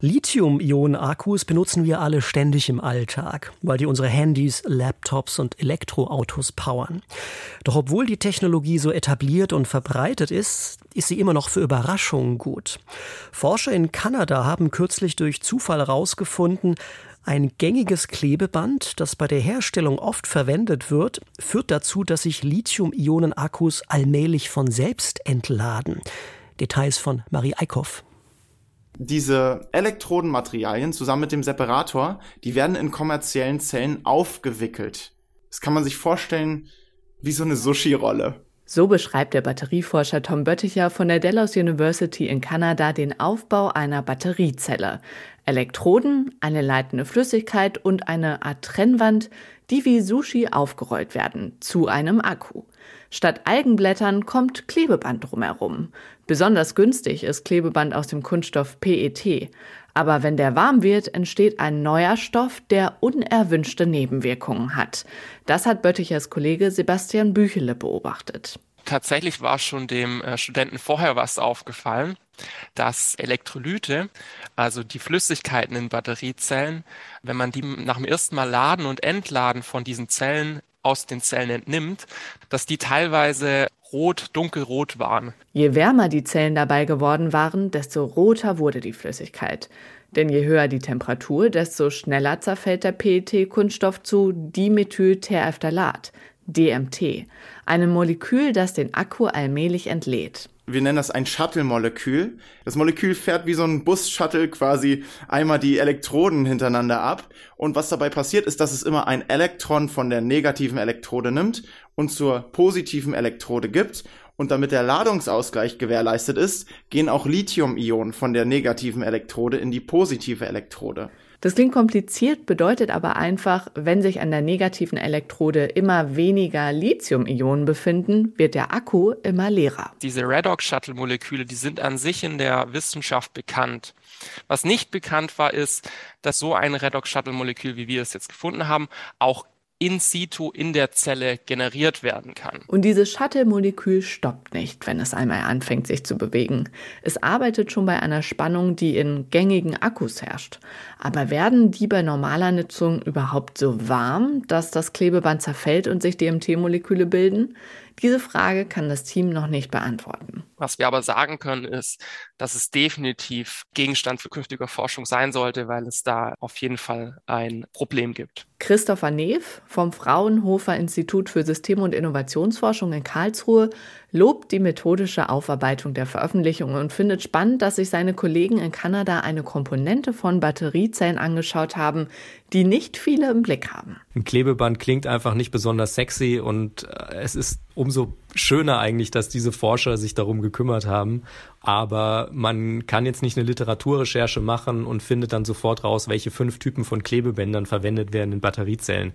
Lithium-Ionen-Akkus benutzen wir alle ständig im Alltag, weil die unsere Handys, Laptops und Elektroautos powern. Doch obwohl die Technologie so etabliert und verbreitet ist, ist sie immer noch für Überraschungen gut. Forscher in Kanada haben kürzlich durch Zufall herausgefunden, ein gängiges Klebeband, das bei der Herstellung oft verwendet wird, führt dazu, dass sich Lithium-Ionen-Akkus allmählich von selbst entladen. Details von Marie Eickhoff diese Elektrodenmaterialien zusammen mit dem Separator, die werden in kommerziellen Zellen aufgewickelt. Das kann man sich vorstellen wie so eine Sushi-Rolle. So beschreibt der Batterieforscher Tom Bötticher von der Dallas University in Kanada den Aufbau einer Batteriezelle. Elektroden, eine leitende Flüssigkeit und eine Art Trennwand, die wie Sushi aufgerollt werden, zu einem Akku. Statt Algenblättern kommt Klebeband drumherum. Besonders günstig ist Klebeband aus dem Kunststoff PET. Aber wenn der warm wird, entsteht ein neuer Stoff, der unerwünschte Nebenwirkungen hat. Das hat Böttichers Kollege Sebastian Büchele beobachtet. Tatsächlich war schon dem äh, Studenten vorher was aufgefallen, dass Elektrolyte, also die Flüssigkeiten in Batteriezellen, wenn man die nach dem ersten Mal laden und entladen von diesen Zellen aus den Zellen entnimmt, dass die teilweise rot, dunkelrot waren. Je wärmer die Zellen dabei geworden waren, desto roter wurde die Flüssigkeit. Denn je höher die Temperatur, desto schneller zerfällt der PET-Kunststoff zu Dimethylterephthalat, DMT, einem Molekül, das den Akku allmählich entlädt wir nennen das ein Shuttle-Molekül. Das Molekül fährt wie so ein Bus-Shuttle quasi einmal die Elektroden hintereinander ab. Und was dabei passiert, ist, dass es immer ein Elektron von der negativen Elektrode nimmt und zur positiven Elektrode gibt. Und damit der Ladungsausgleich gewährleistet ist, gehen auch Lithium-Ionen von der negativen Elektrode in die positive Elektrode. Das klingt kompliziert, bedeutet aber einfach, wenn sich an der negativen Elektrode immer weniger Lithium-Ionen befinden, wird der Akku immer leerer. Diese Redox-Shuttle-Moleküle, die sind an sich in der Wissenschaft bekannt. Was nicht bekannt war, ist, dass so ein Redox-Shuttle-Molekül, wie wir es jetzt gefunden haben, auch in situ in der Zelle generiert werden kann. Und dieses Shuttle-Molekül stoppt nicht, wenn es einmal anfängt, sich zu bewegen. Es arbeitet schon bei einer Spannung, die in gängigen Akkus herrscht. Aber werden die bei normaler Nutzung überhaupt so warm, dass das Klebeband zerfällt und sich DMT-Moleküle bilden? Diese Frage kann das Team noch nicht beantworten. Was wir aber sagen können, ist, dass es definitiv Gegenstand für künftige Forschung sein sollte, weil es da auf jeden Fall ein Problem gibt. Christopher Neef vom Fraunhofer Institut für System- und Innovationsforschung in Karlsruhe lobt die methodische Aufarbeitung der Veröffentlichungen und findet spannend, dass sich seine Kollegen in Kanada eine Komponente von Batteriezellen angeschaut haben, die nicht viele im Blick haben. Ein Klebeband klingt einfach nicht besonders sexy und äh, es ist umso schöner eigentlich, dass diese Forscher sich darum gekümmert haben. Aber man kann jetzt nicht eine Literaturrecherche machen und findet dann sofort raus, welche fünf Typen von Klebebändern verwendet werden in Batteriezellen.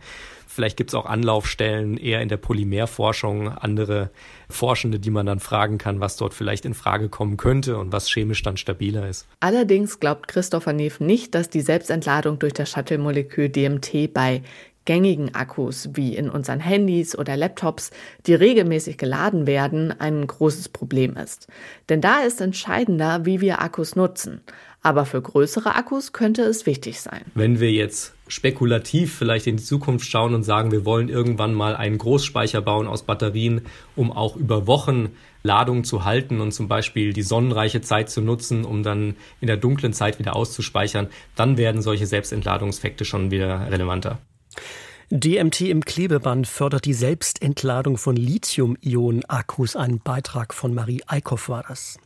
Vielleicht gibt es auch Anlaufstellen eher in der Polymerforschung, andere Forschende, die man dann fragen kann, was dort vielleicht in Frage kommen könnte und was chemisch dann stabiler ist. Allerdings glaubt Christopher Neef nicht, dass die Selbstentladung durch das Shuttle-Molekül DMT bei gängigen Akkus wie in unseren Handys oder Laptops, die regelmäßig geladen werden, ein großes Problem ist. Denn da ist entscheidender, wie wir Akkus nutzen. Aber für größere Akkus könnte es wichtig sein. Wenn wir jetzt spekulativ vielleicht in die Zukunft schauen und sagen, wir wollen irgendwann mal einen Großspeicher bauen aus Batterien, um auch über Wochen Ladung zu halten und zum Beispiel die sonnenreiche Zeit zu nutzen, um dann in der dunklen Zeit wieder auszuspeichern, dann werden solche Selbstentladungseffekte schon wieder relevanter. DMT im Klebeband fördert die Selbstentladung von Lithium-Ionen-Akkus. Ein Beitrag von Marie Eickhoff war das.